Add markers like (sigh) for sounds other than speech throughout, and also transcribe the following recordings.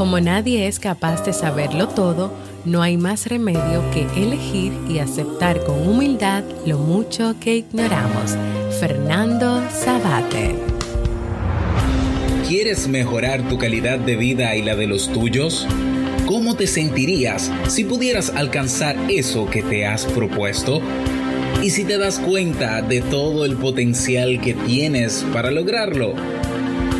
Como nadie es capaz de saberlo todo, no hay más remedio que elegir y aceptar con humildad lo mucho que ignoramos. Fernando Sabate. ¿Quieres mejorar tu calidad de vida y la de los tuyos? ¿Cómo te sentirías si pudieras alcanzar eso que te has propuesto? ¿Y si te das cuenta de todo el potencial que tienes para lograrlo?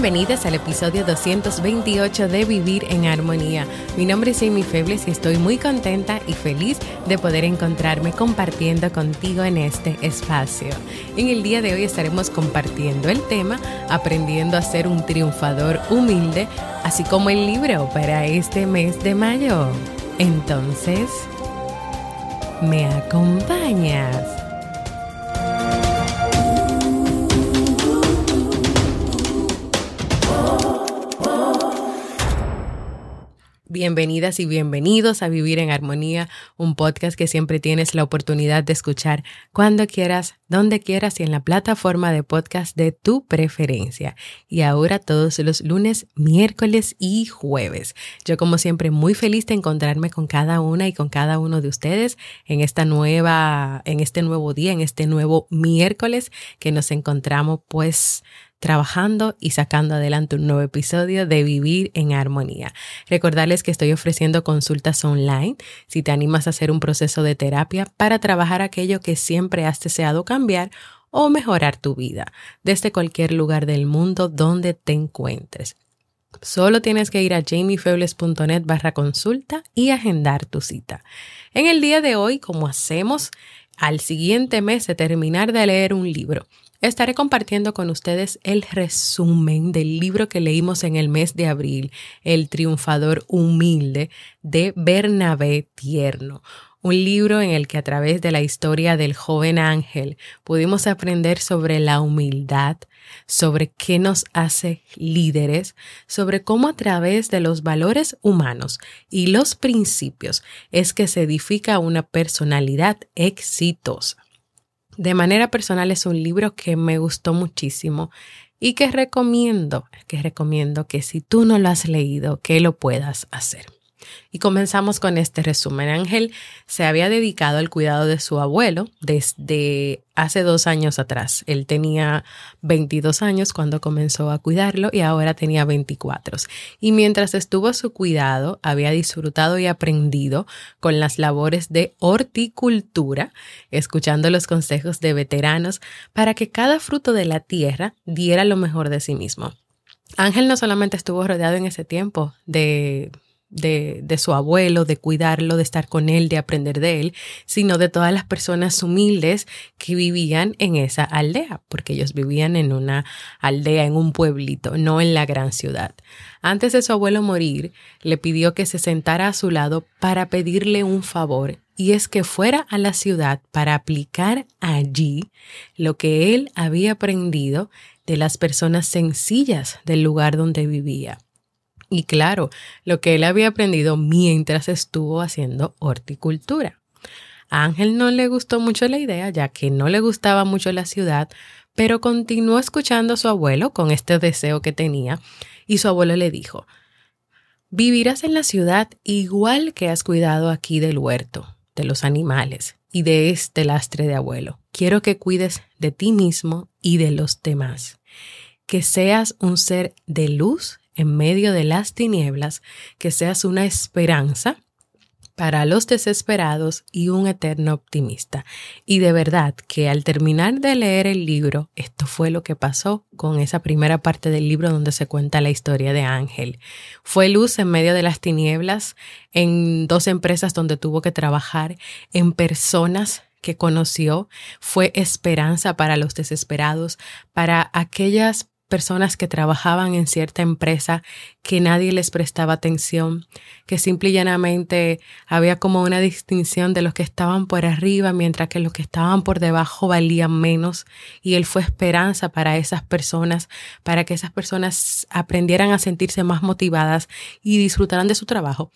Bienvenidas al episodio 228 de Vivir en Armonía. Mi nombre es Amy Febles y estoy muy contenta y feliz de poder encontrarme compartiendo contigo en este espacio. En el día de hoy estaremos compartiendo el tema Aprendiendo a ser un triunfador humilde, así como el libro para este mes de mayo. Entonces, ¿me acompañas? Bienvenidas y bienvenidos a Vivir en Armonía, un podcast que siempre tienes la oportunidad de escuchar cuando quieras, donde quieras y en la plataforma de podcast de tu preferencia. Y ahora todos los lunes, miércoles y jueves. Yo como siempre muy feliz de encontrarme con cada una y con cada uno de ustedes en esta nueva, en este nuevo día, en este nuevo miércoles que nos encontramos pues trabajando y sacando adelante un nuevo episodio de Vivir en Armonía. Recordarles que estoy ofreciendo consultas online si te animas a hacer un proceso de terapia para trabajar aquello que siempre has deseado cambiar o mejorar tu vida desde cualquier lugar del mundo donde te encuentres. Solo tienes que ir a jamiefebles.net barra consulta y agendar tu cita. En el día de hoy, como hacemos al siguiente mes de terminar de leer un libro, Estaré compartiendo con ustedes el resumen del libro que leímos en el mes de abril, El triunfador humilde, de Bernabé Tierno. Un libro en el que a través de la historia del joven ángel pudimos aprender sobre la humildad, sobre qué nos hace líderes, sobre cómo a través de los valores humanos y los principios es que se edifica una personalidad exitosa. De manera personal es un libro que me gustó muchísimo y que recomiendo, que recomiendo que si tú no lo has leído, que lo puedas hacer. Y comenzamos con este resumen. Ángel se había dedicado al cuidado de su abuelo desde hace dos años atrás. Él tenía 22 años cuando comenzó a cuidarlo y ahora tenía 24. Y mientras estuvo a su cuidado, había disfrutado y aprendido con las labores de horticultura, escuchando los consejos de veteranos para que cada fruto de la tierra diera lo mejor de sí mismo. Ángel no solamente estuvo rodeado en ese tiempo de de, de, su abuelo, de cuidarlo, de estar con él, de aprender de él, sino de todas las personas humildes que vivían en esa aldea, porque ellos vivían en una aldea, en un pueblito, no en la gran ciudad. Antes de su abuelo morir, le pidió que se sentara a su lado para pedirle un favor, y es que fuera a la ciudad para aplicar allí lo que él había aprendido de las personas sencillas del lugar donde vivía. Y claro, lo que él había aprendido mientras estuvo haciendo horticultura. A Ángel no le gustó mucho la idea, ya que no le gustaba mucho la ciudad, pero continuó escuchando a su abuelo con este deseo que tenía, y su abuelo le dijo, Vivirás en la ciudad igual que has cuidado aquí del huerto, de los animales y de este lastre de abuelo. Quiero que cuides de ti mismo y de los demás. Que seas un ser de luz en medio de las tinieblas, que seas una esperanza para los desesperados y un eterno optimista. Y de verdad que al terminar de leer el libro, esto fue lo que pasó con esa primera parte del libro donde se cuenta la historia de Ángel. Fue luz en medio de las tinieblas, en dos empresas donde tuvo que trabajar, en personas que conoció, fue esperanza para los desesperados, para aquellas personas que trabajaban en cierta empresa que nadie les prestaba atención, que simple y llanamente había como una distinción de los que estaban por arriba, mientras que los que estaban por debajo valían menos. Y él fue esperanza para esas personas, para que esas personas aprendieran a sentirse más motivadas y disfrutaran de su trabajo.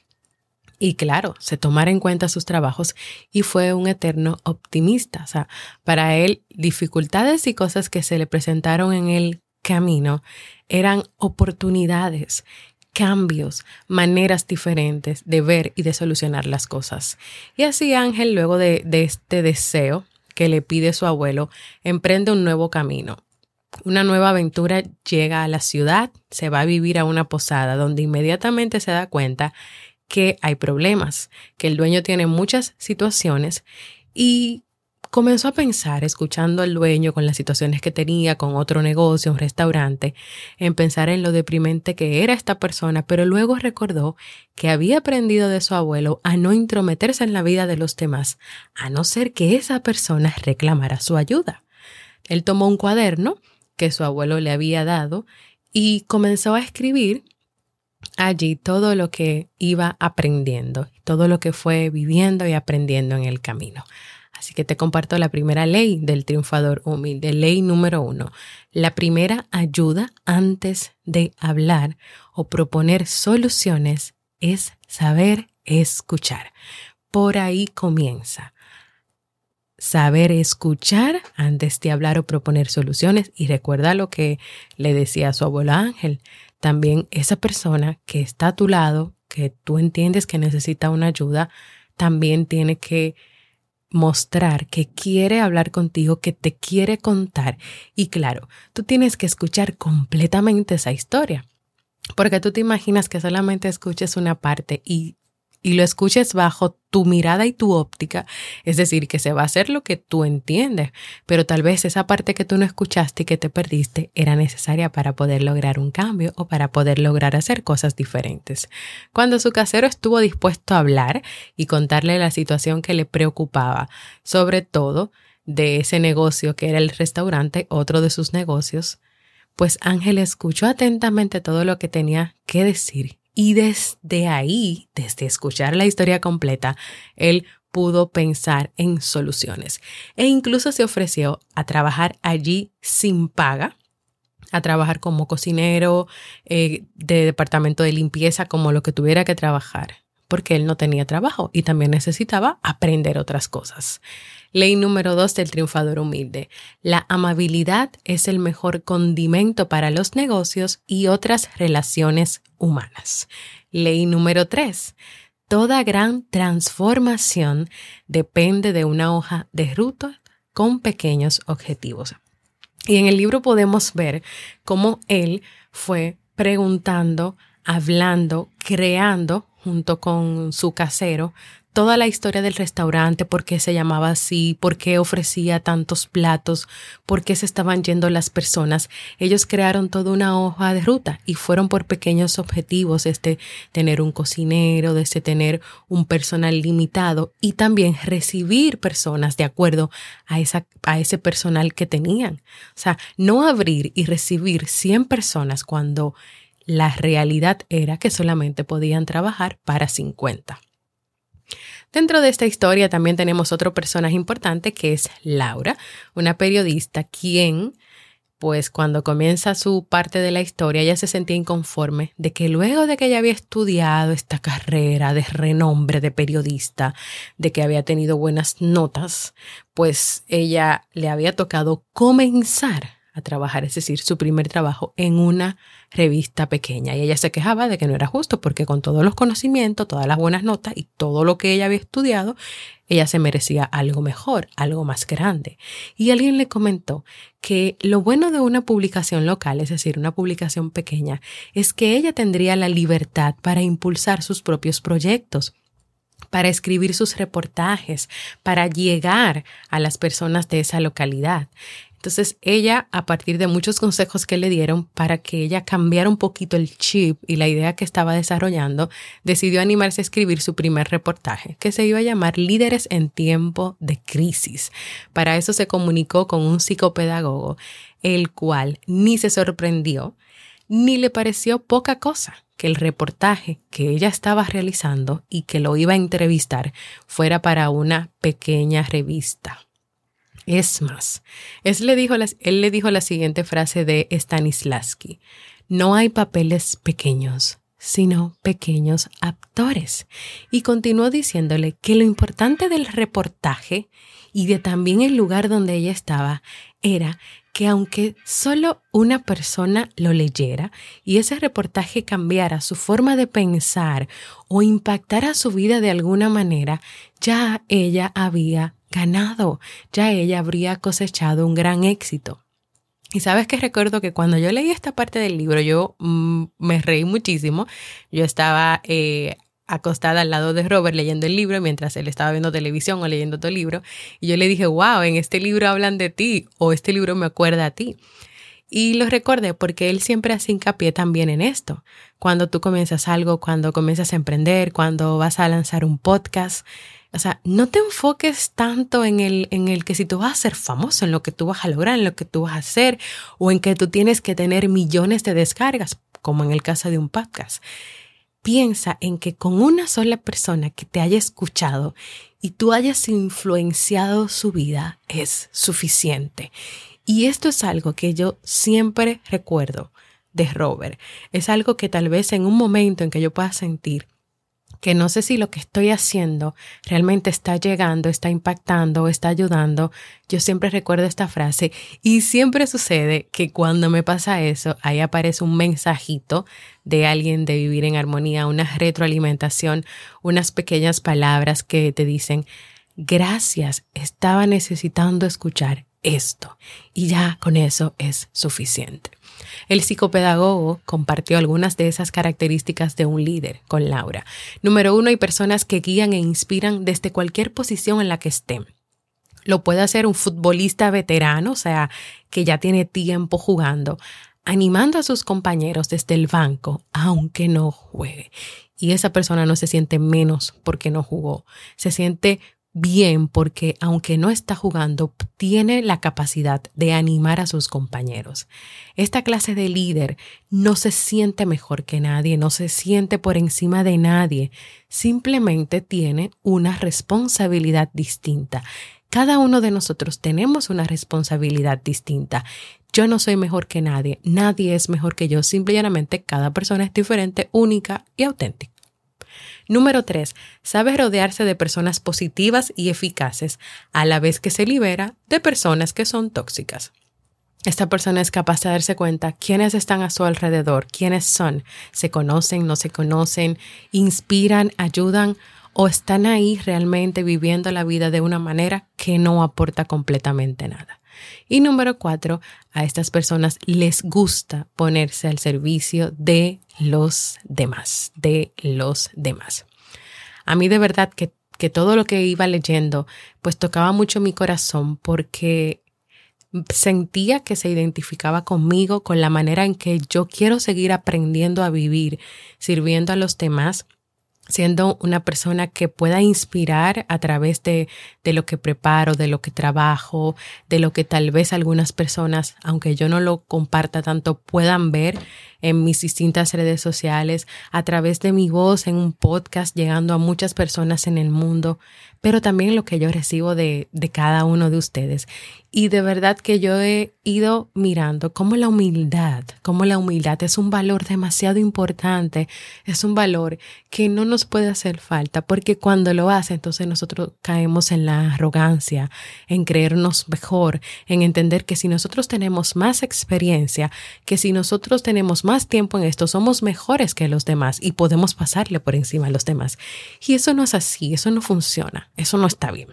Y claro, se tomara en cuenta sus trabajos y fue un eterno optimista. O sea, para él, dificultades y cosas que se le presentaron en el camino eran oportunidades, cambios, maneras diferentes de ver y de solucionar las cosas. Y así Ángel, luego de, este deseo que le pide su abuelo, emprende un nuevo camino. Una nueva aventura llega a la ciudad, se va a vivir a una posada donde inmediatamente se da cuenta que hay problemas, que el dueño tiene muchas situaciones y comenzó a pensar, escuchando al dueño con las situaciones que tenía, con otro negocio, un restaurante, en pensar en lo deprimente que era esta persona, pero luego recordó que había aprendido de su abuelo a no intrometerse en la vida de los demás, a no ser que esa persona reclamara su ayuda. Él tomó un cuaderno que su abuelo le había dado y comenzó a escribir allí todo lo que iba aprendiendo, todo lo que fue viviendo y aprendiendo en el camino. Así que te comparto la primera ley del triunfador humilde. Ley número uno. La primera ayuda antes de hablar o proponer soluciones es saber escuchar. Por ahí comienza. Saber escuchar antes de hablar o proponer soluciones. Y recuerda lo que le decía a su abuelo Ángel. También esa persona que está a tu lado, que tú entiendes que necesita una ayuda, también tiene que mostrar que quiere hablar contigo, que te quiere contar. Y claro, tú tienes que escuchar completamente esa historia. Porque tú te imaginas que solamente escuches una parte y y lo escuches bajo tu mirada y tu óptica, es decir, que se va a hacer lo que tú entiendes, pero tal vez esa parte que tú no escuchaste y que te perdiste era necesaria para poder lograr un cambio o para poder lograr hacer cosas diferentes. Cuando su casero estuvo dispuesto a hablar y contarle la situación que le preocupaba, sobre todo de ese negocio que era el restaurante, otro de sus negocios, pues Ángel escuchó atentamente todo lo que tenía que decir y desde ahí, desde escuchar la historia completa, él pudo pensar en soluciones e incluso se ofreció a trabajar allí sin paga, a trabajar como cocinero eh, de departamento de limpieza, como lo que tuviera que trabajar, porque él no tenía trabajo y también necesitaba aprender otras cosas. Ley número dos del triunfador humilde. La amabilidad es el mejor condimento para los negocios y otras relaciones humanas. Ley número tres. Toda gran transformación depende de una hoja de ruta con pequeños objetivos. Y en el libro podemos ver cómo él fue preguntando, hablando, creando junto con su casero toda la historia del restaurante, por qué se llamaba así, por qué ofrecía tantos platos, por qué se estaban yendo las personas. Ellos crearon toda una hoja de ruta y fueron por pequeños objetivos, este tener un cocinero, este tener un personal limitado y también recibir personas de acuerdo a, esa, a ese personal que tenían. O sea, no abrir y recibir 100 personas cuando la realidad era que solamente podían trabajar para 50. Dentro de esta historia también tenemos otro personaje importante que es Laura, una periodista quien, pues cuando comienza su parte de la historia, ella se sentía inconforme de que luego de que ella había estudiado esta carrera de renombre de periodista, de que había tenido buenas notas, pues ella le había tocado comenzar a trabajar, es decir, su primer trabajo en una revista pequeña. Y ella se quejaba de que no era justo porque con todos los conocimientos, todas las buenas notas y todo lo que ella había estudiado, ella se merecía algo mejor, algo más grande. Y alguien le comentó que lo bueno de una publicación local, es decir, una publicación pequeña, es que ella tendría la libertad para impulsar sus propios proyectos para escribir sus reportajes, para llegar a las personas de esa localidad. Entonces ella, a partir de muchos consejos que le dieron para que ella cambiara un poquito el chip y la idea que estaba desarrollando, decidió animarse a escribir su primer reportaje, que se iba a llamar Líderes en tiempo de crisis. Para eso se comunicó con un psicopedagogo, el cual ni se sorprendió ni le pareció poca cosa que el reportaje que ella estaba realizando y que lo iba a entrevistar fuera para una pequeña revista. Es más, él le dijo, la siguiente frase de Stanislavski, no hay papeles pequeños, sino pequeños actores. Y continuó diciéndole que lo importante del reportaje y de también el lugar donde ella estaba era que aunque solo una persona lo leyera y ese reportaje cambiara su forma de pensar o impactara su vida de alguna manera, ya ella había ganado, ya ella habría cosechado un gran éxito. Y sabes que recuerdo que cuando yo leí esta parte del libro, yo mm, me reí muchísimo. Yo estaba eh, acostada al lado de Robert leyendo el libro mientras él estaba viendo televisión o leyendo tu libro. Y yo le dije, wow, en este libro hablan de ti o este libro me acuerda a ti. Y lo recordé porque él siempre hace hincapié también en esto. Cuando tú comienzas algo, cuando comienzas a emprender, cuando vas a lanzar un podcast, o sea, no te enfoques tanto en el, en el que si tú vas a ser famoso, en lo que tú vas a lograr, en lo que tú vas a hacer, o en que tú tienes que tener millones de descargas, como en el caso de un podcast. Piensa en que con una sola persona que te haya escuchado y tú hayas influenciado su vida es suficiente. Y esto es algo que yo siempre recuerdo de Robert. Es algo que tal vez en un momento en que yo pueda sentir que no sé si lo que estoy haciendo realmente está llegando, está impactando está ayudando, yo siempre recuerdo esta frase y siempre sucede que cuando me pasa eso, ahí aparece un mensajito de alguien de vivir en armonía, una retroalimentación, unas pequeñas palabras que te dicen, gracias, estaba necesitando escuchar esto y ya con eso es suficiente. El psicopedagogo compartió algunas de esas características de un líder con Laura. Número uno, hay personas que guían e inspiran desde cualquier posición en la que estén. Lo puede hacer un futbolista veterano, o sea, que ya tiene tiempo jugando, animando a sus compañeros desde el banco, aunque no juegue. Y esa persona no se siente menos porque no jugó, se siente bien porque aunque no está jugando, tiene la capacidad de animar a sus compañeros. Esta clase de líder no se siente mejor que nadie, no se siente por encima de nadie, simplemente tiene una responsabilidad distinta. Cada uno de nosotros tenemos una responsabilidad distinta. Yo no soy mejor que nadie, nadie es mejor que yo, simplemente cada persona es diferente, única y auténtica. Número 3. Sabe rodearse de personas positivas y eficaces, a la vez que se libera de personas que son tóxicas. Esta persona es capaz de darse cuenta quiénes están a su alrededor, quiénes son, se conocen, no se conocen, inspiran, ayudan o están ahí realmente viviendo la vida de una manera que no aporta completamente nada. Y número cuatro, a estas personas les gusta ponerse al servicio de los demás, de los demás. A mí de verdad que, que todo lo que iba leyendo pues tocaba mucho mi corazón porque sentía que se identificaba conmigo, con la manera en que yo quiero seguir aprendiendo a vivir, sirviendo a los demás siendo una persona que pueda inspirar a través de, de, lo que preparo, de lo que trabajo, de lo que tal vez algunas personas, aunque yo no lo comparta tanto, puedan ver en mis distintas redes sociales, a través de mi voz en un podcast, llegando a muchas personas en el mundo, pero también lo que yo recibo de, de cada uno de ustedes. Y de verdad que yo he ido mirando cómo la humildad, cómo la humildad es un valor demasiado importante, es un valor que no nos puede hacer falta, porque cuando lo hace, entonces nosotros caemos en la arrogancia, en creernos mejor, en entender que si nosotros tenemos más experiencia, que si nosotros tenemos más tiempo en esto, somos mejores que los demás y podemos pasarle por encima a los demás. Y eso no es así, eso no funciona, eso no está bien.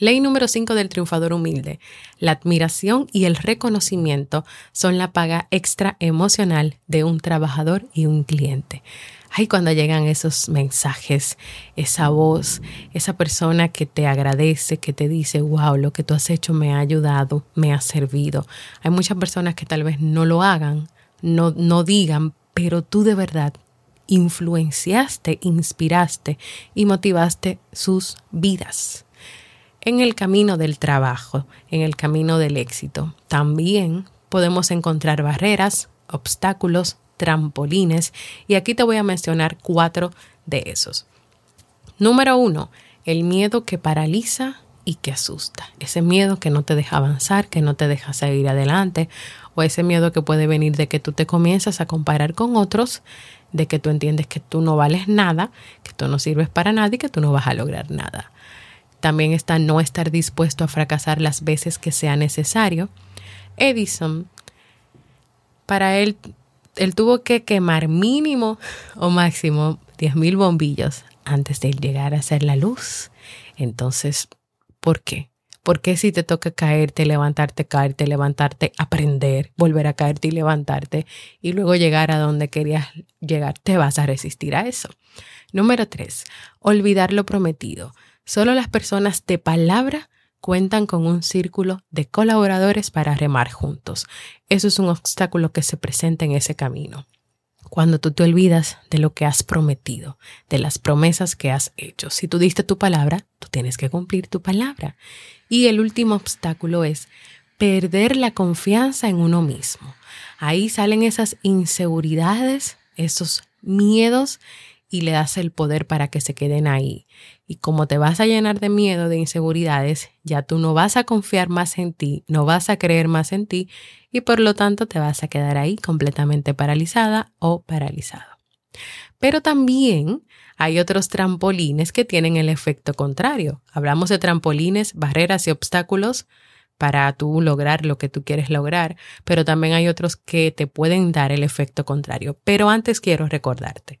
Ley número 5 del triunfador humilde. La admiración y el reconocimiento son la paga extra emocional de un trabajador y un cliente. Ay, cuando llegan esos mensajes, esa voz, esa persona que te agradece, que te dice, wow, lo que tú has hecho me ha ayudado, me ha servido. Hay muchas personas que tal vez no lo hagan, no, digan, pero tú de verdad influenciaste, inspiraste y motivaste sus vidas en el camino del trabajo, en el camino del éxito. También podemos encontrar barreras, obstáculos, trampolines y aquí te voy a mencionar cuatro de esos. Número uno, el miedo que paraliza y que asusta. Ese miedo que no te deja avanzar, que no te deja seguir adelante o ese miedo que puede venir de que tú te comienzas a comparar con otros, de que tú entiendes que tú no vales nada, que tú no sirves para nada y que tú no vas a lograr nada. También está no estar dispuesto a fracasar las veces que sea necesario. Edison, para él, él tuvo que quemar mínimo o máximo 10.000 bombillos antes de llegar a ser la luz. Entonces, ¿por qué? ¿Por qué si te toca caerte, levantarte, caerte, levantarte, aprender, volver a caerte y levantarte y luego llegar a donde querías llegar, te vas a resistir a eso? Número tres, olvidar lo prometido. Solo las personas de palabra cuentan con un círculo de colaboradores para remar juntos. Eso es un obstáculo que se presenta en ese camino. Cuando tú te olvidas de lo que has prometido, de las promesas que has hecho. Si tú diste tu palabra, tú tienes que cumplir tu palabra. Y el último obstáculo es perder la confianza en uno mismo. Ahí salen esas inseguridades, esos miedos y le das el poder para que se queden ahí. Y como te vas a llenar de miedo, de inseguridades, ya tú no vas a confiar más en ti, no vas a creer más en ti y por lo tanto te vas a quedar ahí completamente paralizada o paralizado. Pero también hay otros trampolines que tienen el efecto contrario. Hablamos de trampolines, barreras y obstáculos para tú lograr lo que tú quieres lograr, pero también hay otros que te pueden dar el efecto contrario. Pero antes quiero recordarte,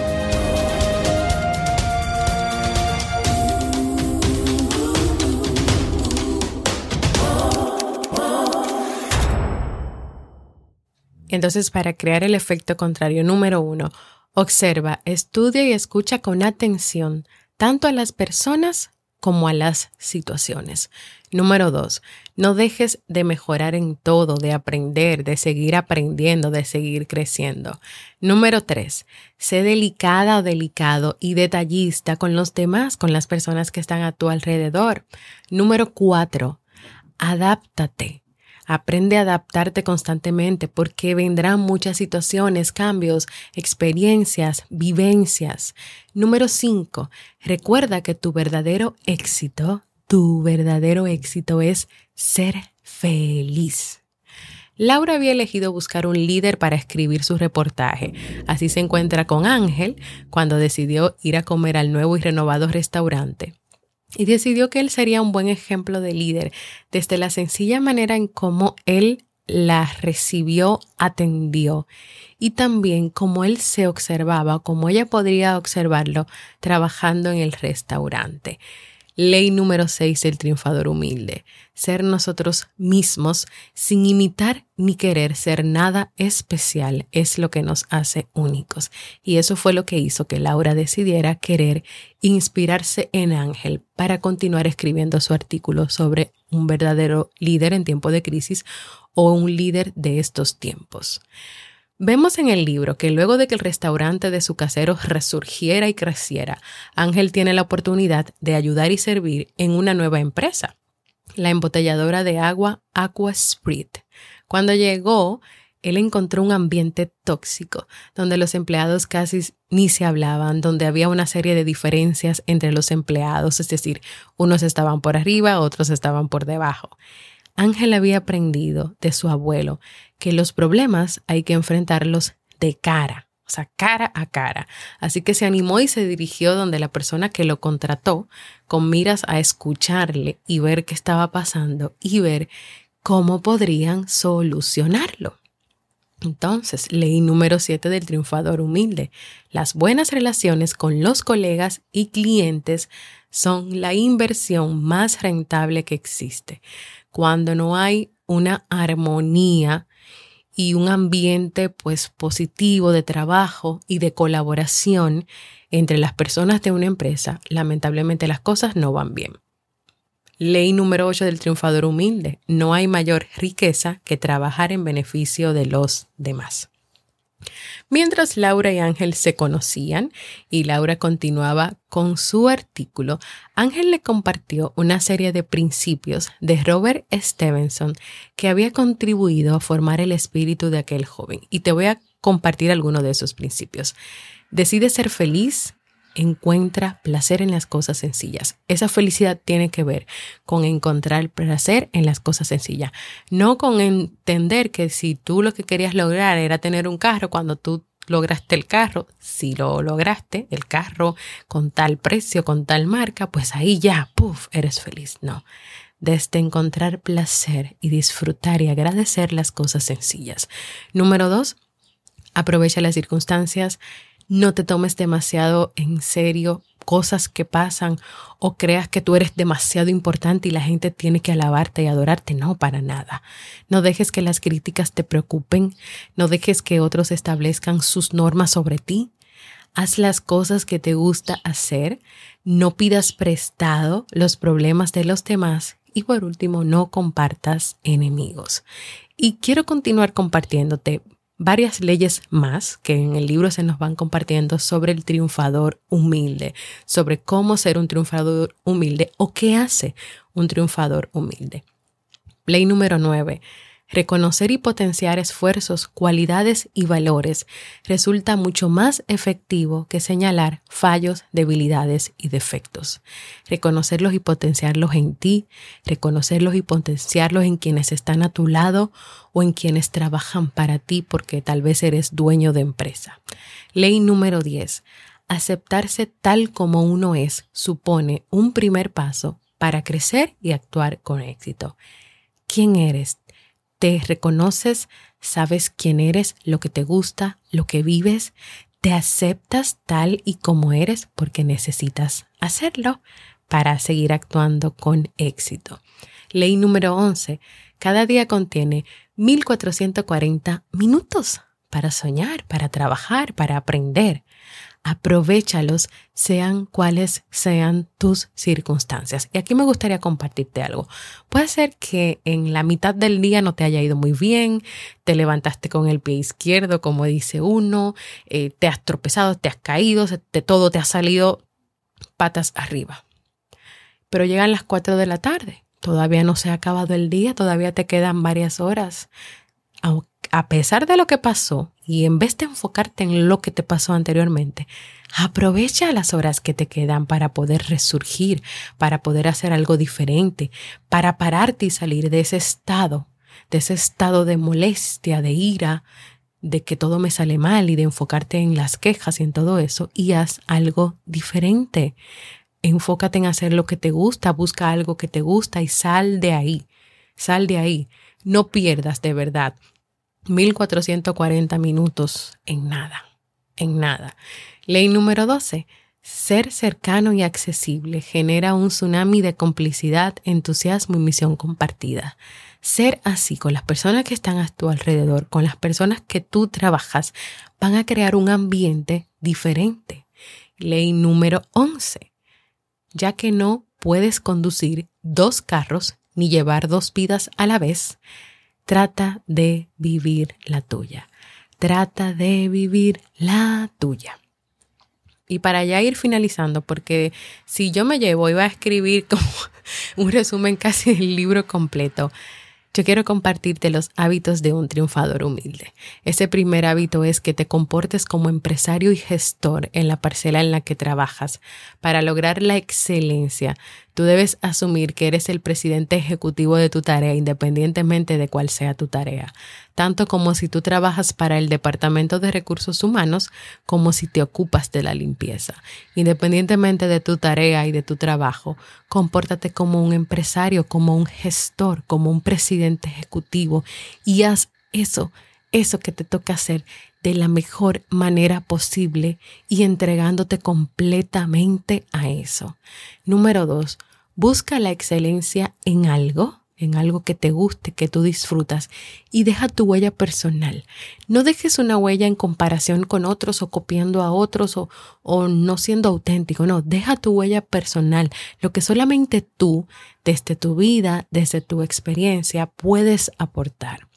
Entonces, para crear el efecto contrario, número uno, observa, estudia y escucha con atención tanto a las personas como a las situaciones. Número dos, no dejes de mejorar en todo, de aprender, de seguir aprendiendo, de seguir creciendo. Número tres, sé delicada o delicado y detallista con los demás, con las personas que están a tu alrededor. Número cuatro, adáptate. Aprende a adaptarte constantemente porque vendrán muchas situaciones, cambios, experiencias, vivencias. Número 5. Recuerda que tu verdadero éxito, tu verdadero éxito es ser feliz. Laura había elegido buscar un líder para escribir su reportaje. Así se encuentra con Ángel cuando decidió ir a comer al nuevo y renovado restaurante y decidió que él sería un buen ejemplo de líder desde la sencilla manera en cómo él la recibió, atendió y también cómo él se observaba, cómo ella podría observarlo trabajando en el restaurante. Ley número 6 del triunfador humilde. Ser nosotros mismos sin imitar ni querer ser nada especial es lo que nos hace únicos. Y eso fue lo que hizo que Laura decidiera querer inspirarse en Ángel para continuar escribiendo su artículo sobre un verdadero líder en tiempo de crisis o un líder de estos tiempos. Vemos en el libro que luego de que el restaurante de su casero resurgiera y creciera, Ángel tiene la oportunidad de ayudar y servir en una nueva empresa, la embotelladora de agua Aqua Spirit. Cuando llegó, él encontró un ambiente tóxico, donde los empleados casi ni se hablaban, donde había una serie de diferencias entre los empleados, es decir, unos estaban por arriba, otros estaban por debajo. Ángel había aprendido de su abuelo que los problemas hay que enfrentarlos de cara, o sea, cara a cara. Así que se animó y se dirigió donde la persona que lo contrató, con miras a escucharle y ver qué estaba pasando y ver cómo podrían solucionarlo. Entonces, ley número 7 del triunfador humilde. Las buenas relaciones con los colegas y clientes son la inversión más rentable que existe. Cuando no hay una armonía y un ambiente pues positivo de trabajo y de colaboración entre las personas de una empresa, lamentablemente las cosas no van bien. Ley número 8 del triunfador humilde. No hay mayor riqueza que trabajar en beneficio de los demás. Mientras Laura y Ángel se conocían y Laura continuaba con su artículo, Ángel le compartió una serie de principios de Robert Stevenson que había contribuido a formar el espíritu de aquel joven. Y te voy a compartir algunos de esos principios. Decide ser feliz encuentra placer en las cosas sencillas. Esa felicidad tiene que ver con encontrar placer en las cosas sencillas, no con entender que si tú lo que querías lograr era tener un carro, cuando tú lograste el carro, si lo lograste, el carro con tal precio, con tal marca, pues ahí ya, puff, eres feliz. No. Desde encontrar placer y disfrutar y agradecer las cosas sencillas. Número dos, aprovecha las circunstancias no te tomes demasiado en serio cosas que pasan o creas que tú eres demasiado importante y la gente tiene que alabarte y adorarte. No, para nada. No dejes que las críticas te preocupen, no dejes que otros establezcan sus normas sobre ti. Haz las cosas que te gusta hacer, no pidas prestado los problemas de los demás y por último, no compartas enemigos. Y quiero continuar compartiéndote varias leyes más que en el libro se nos van compartiendo sobre el triunfador humilde, sobre cómo ser un triunfador humilde o qué hace un triunfador humilde. Ley número 9. Reconocer y potenciar esfuerzos, cualidades y valores resulta mucho más efectivo que señalar fallos, debilidades y defectos. Reconocerlos y potenciarlos en ti, reconocerlos y potenciarlos en quienes están a tu lado o en quienes trabajan para ti porque tal vez eres dueño de empresa. Ley número 10. Aceptarse tal como uno es supone un primer paso para crecer y actuar con éxito. ¿Quién eres? Te reconoces, sabes quién eres, lo que te gusta, lo que vives, te aceptas tal y como eres porque necesitas hacerlo para seguir actuando con éxito. Ley número 11. Cada día contiene 1440 minutos para soñar, para trabajar, para aprender aprovechalos, sean cuales sean tus circunstancias. Y aquí me gustaría compartirte algo. Puede ser que en la mitad del día no te haya ido muy bien, te levantaste con el pie izquierdo, como dice uno, eh, te has tropezado, te has caído, de todo te ha salido patas arriba. Pero llegan las 4 de la tarde, todavía no se ha acabado el día, todavía te quedan varias horas. A pesar de lo que pasó, y en vez de enfocarte en lo que te pasó anteriormente, aprovecha las horas que te quedan para poder resurgir, para poder hacer algo diferente, para pararte y salir de ese estado, de ese estado de molestia, de ira, de que todo me sale mal y de enfocarte en las quejas y en todo eso y haz algo diferente. Enfócate en hacer lo que te gusta, busca algo que te gusta y sal de ahí, sal de ahí. No pierdas de verdad 1440 minutos en nada, en nada. Ley número 12. Ser cercano y accesible genera un tsunami de complicidad, entusiasmo y misión compartida. Ser así con las personas que están a tu alrededor, con las personas que tú trabajas, van a crear un ambiente diferente. Ley número 11. Ya que no puedes conducir dos carros ni llevar dos vidas a la vez, Trata de vivir la tuya. Trata de vivir la tuya. Y para ya ir finalizando, porque si yo me llevo, iba a escribir como (laughs) un resumen casi del libro completo. Yo quiero compartirte los hábitos de un triunfador humilde. Ese primer hábito es que te comportes como empresario y gestor en la parcela en la que trabajas. Para lograr la excelencia, tú debes asumir que eres el presidente ejecutivo de tu tarea independientemente de cuál sea tu tarea, tanto como si tú trabajas para el Departamento de Recursos Humanos como si te ocupas de la limpieza. Independientemente de tu tarea y de tu trabajo, compórtate como un empresario, como un gestor, como un presidente ejecutivo y haz eso, eso que te toca hacer de la mejor manera posible y entregándote completamente a eso. Número dos, busca la excelencia en algo en algo que te guste, que tú disfrutas y deja tu huella personal. No dejes una huella en comparación con otros o copiando a otros o, o no siendo auténtico, no, deja tu huella personal, lo que solamente tú, desde tu vida, desde tu experiencia, puedes aportar.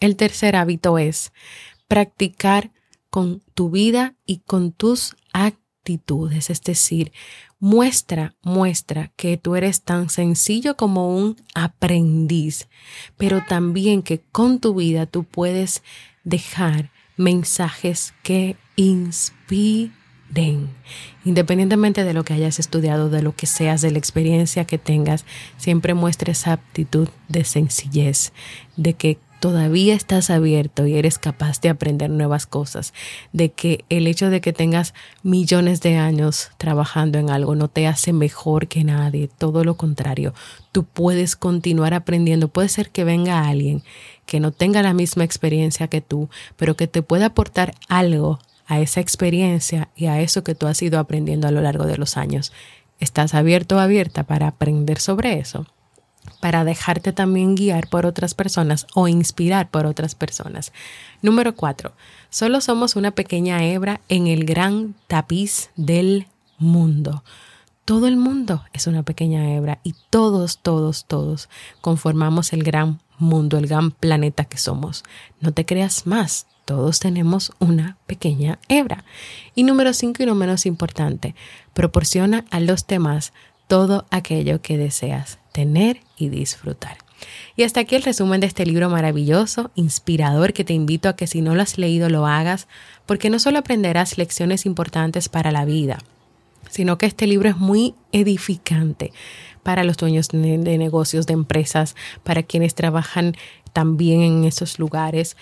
El tercer hábito es practicar con tu vida y con tus actitudes, es decir, Muestra, muestra que tú eres tan sencillo como un aprendiz, pero también que con tu vida tú puedes dejar mensajes que inspiren. Independientemente de lo que hayas estudiado, de lo que seas, de la experiencia que tengas, siempre muestra esa aptitud de sencillez, de que todavía estás abierto y eres capaz de aprender nuevas cosas, de que el hecho de que tengas millones de años trabajando en algo no te hace mejor que nadie, todo lo contrario, tú puedes continuar aprendiendo, puede ser que venga alguien que no tenga la misma experiencia que tú, pero que te pueda aportar algo a esa experiencia y a eso que tú has ido aprendiendo a lo largo de los años. ¿Estás abierto o abierta para aprender sobre eso? Para dejarte también guiar por otras personas o inspirar por otras personas. Número cuatro, solo somos una pequeña hebra en el gran tapiz del mundo. Todo el mundo es una pequeña hebra y todos, todos, todos conformamos el gran mundo, el gran planeta que somos. No te creas más, todos tenemos una pequeña hebra. Y número cinco y no menos importante, proporciona a los demás todo aquello que deseas tener y disfrutar. Y hasta aquí el resumen de este libro maravilloso, inspirador, que te invito a que si no lo has leído lo hagas, porque no solo aprenderás lecciones importantes para la vida, sino que este libro es muy edificante para los dueños de, negocios, de empresas, para quienes trabajan también en esos lugares.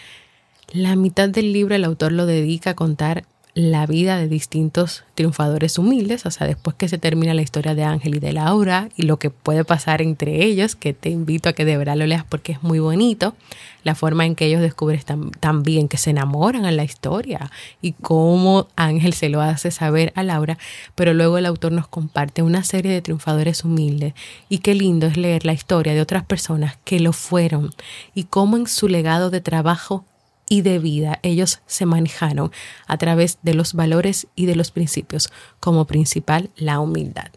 La mitad del libro el autor lo dedica a contar la vida de distintos triunfadores humildes, o sea, después que se termina la historia de Ángel y de Laura y lo que puede pasar entre ellos, que te invito a que de verdad lo leas porque es muy bonito, la forma en que ellos descubren también que se enamoran en la historia y cómo Ángel se lo hace saber a Laura, pero luego el autor nos comparte una serie de triunfadores humildes y qué lindo es leer la historia de otras personas que lo fueron y cómo en su legado de trabajo y de vida ellos se manejaron a través de los valores y de los principios, como principal la humildad.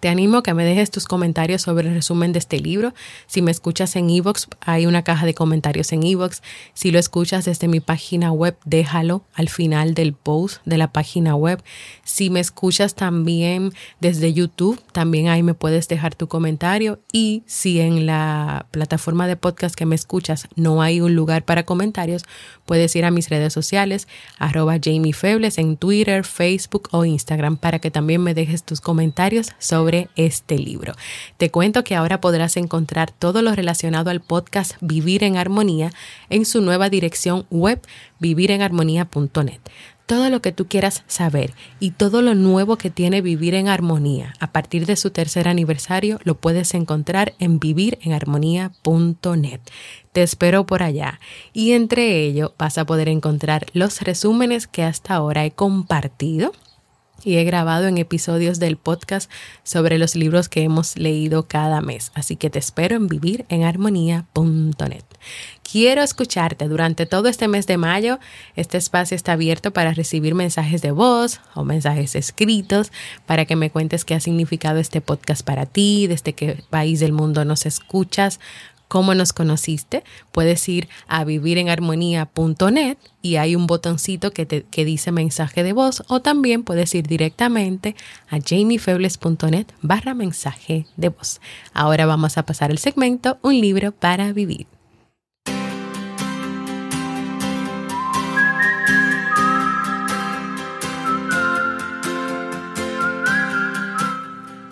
Te animo a que me dejes tus comentarios sobre el resumen de este libro. Si me escuchas en Evox, hay una caja de comentarios en Evox. Si lo escuchas desde mi página web, déjalo al final del post de la página web. Si me escuchas también desde YouTube, también ahí me puedes dejar tu comentario. Y si en la plataforma de podcast que me escuchas no hay un lugar para comentarios, puedes ir a mis redes sociales, arroba Jamie Febles en Twitter, Facebook o Instagram para que también me dejes tus comentarios sobre este libro. Te cuento que ahora podrás encontrar todo lo relacionado al podcast Vivir en Armonía en su nueva dirección web vivirenarmonía.net todo lo que tú quieras saber y todo lo nuevo que tiene Vivir en Armonía a partir de su tercer aniversario lo puedes encontrar en vivirenarmonía.net. Te espero por allá y entre ello vas a poder encontrar los resúmenes que hasta ahora he compartido y he grabado en episodios del podcast sobre los libros que hemos leído cada mes. Así que te espero en vivirenarmonía.net. Quiero escucharte durante todo este mes de mayo. Este espacio está abierto para recibir mensajes de voz o mensajes escritos para que me cuentes qué ha significado este podcast para ti, desde qué país del mundo nos escuchas, cómo nos conociste, puedes ir a vivirenharmonía.net y hay un botoncito que, te, que dice mensaje de voz o también puedes ir directamente a jamiefebles.net barra mensaje de voz. Ahora vamos a pasar al segmento Un libro para vivir.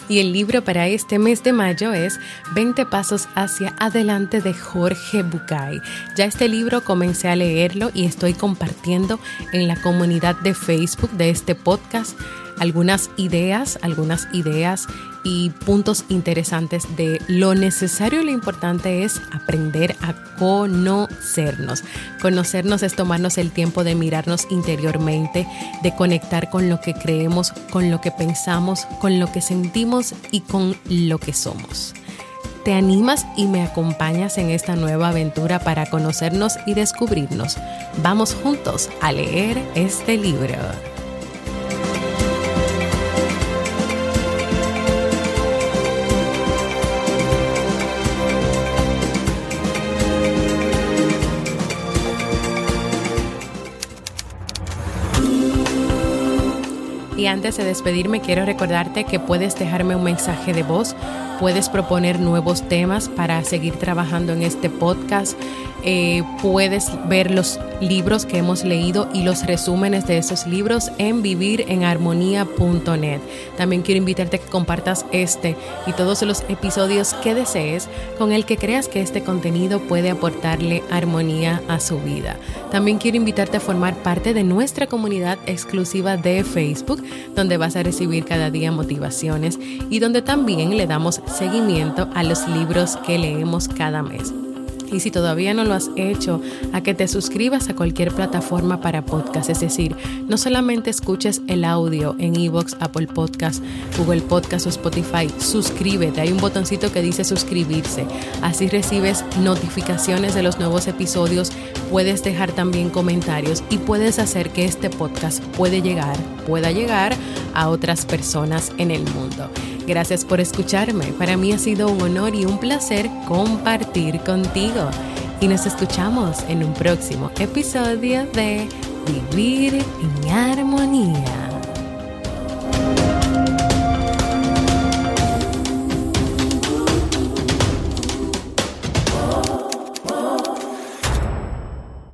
Y el libro para este mes de mayo es 20 Pasos hacia adelante de Jorge Bucay. Ya este libro comencé a leerlo y estoy compartiendo en la comunidad de Facebook de este podcast algunas ideas, algunas ideas y puntos interesantes de lo necesario y lo importante es aprender a conocernos. Conocernos es tomarnos el tiempo de mirarnos interiormente, de conectar con lo que creemos, con lo que pensamos, con lo que sentimos y con lo que somos. ¿Te animas y me acompañas en esta nueva aventura para conocernos y descubrirnos? Vamos juntos a leer este libro. Antes de despedirme, quiero recordarte que puedes dejarme un mensaje de voz, puedes proponer nuevos temas para seguir trabajando en este podcast, eh, puedes ver los libros que hemos leído y los resúmenes de esos libros en vivirenharmonía.net. También quiero invitarte a que compartas este y todos los episodios que desees con el que creas que este contenido puede aportarle armonía a su vida. También quiero invitarte a formar parte de nuestra comunidad exclusiva de Facebook, donde vas a recibir cada día motivaciones y donde también le damos seguimiento a los libros que leemos cada mes. Y si todavía no lo has hecho, a que te suscribas a cualquier plataforma para podcast. Es decir, no solamente escuches el audio en Evox, Apple Podcast, Google Podcast o Spotify. Suscríbete. Hay un botoncito que dice suscribirse. Así recibes notificaciones de los nuevos episodios. Puedes dejar también comentarios y puedes hacer que este podcast puede llegar, pueda llegar a otras personas en el mundo. Gracias por escucharme. Para mí ha sido un honor y un placer compartir contigo. Y nos escuchamos en un próximo episodio de Vivir en Armonía.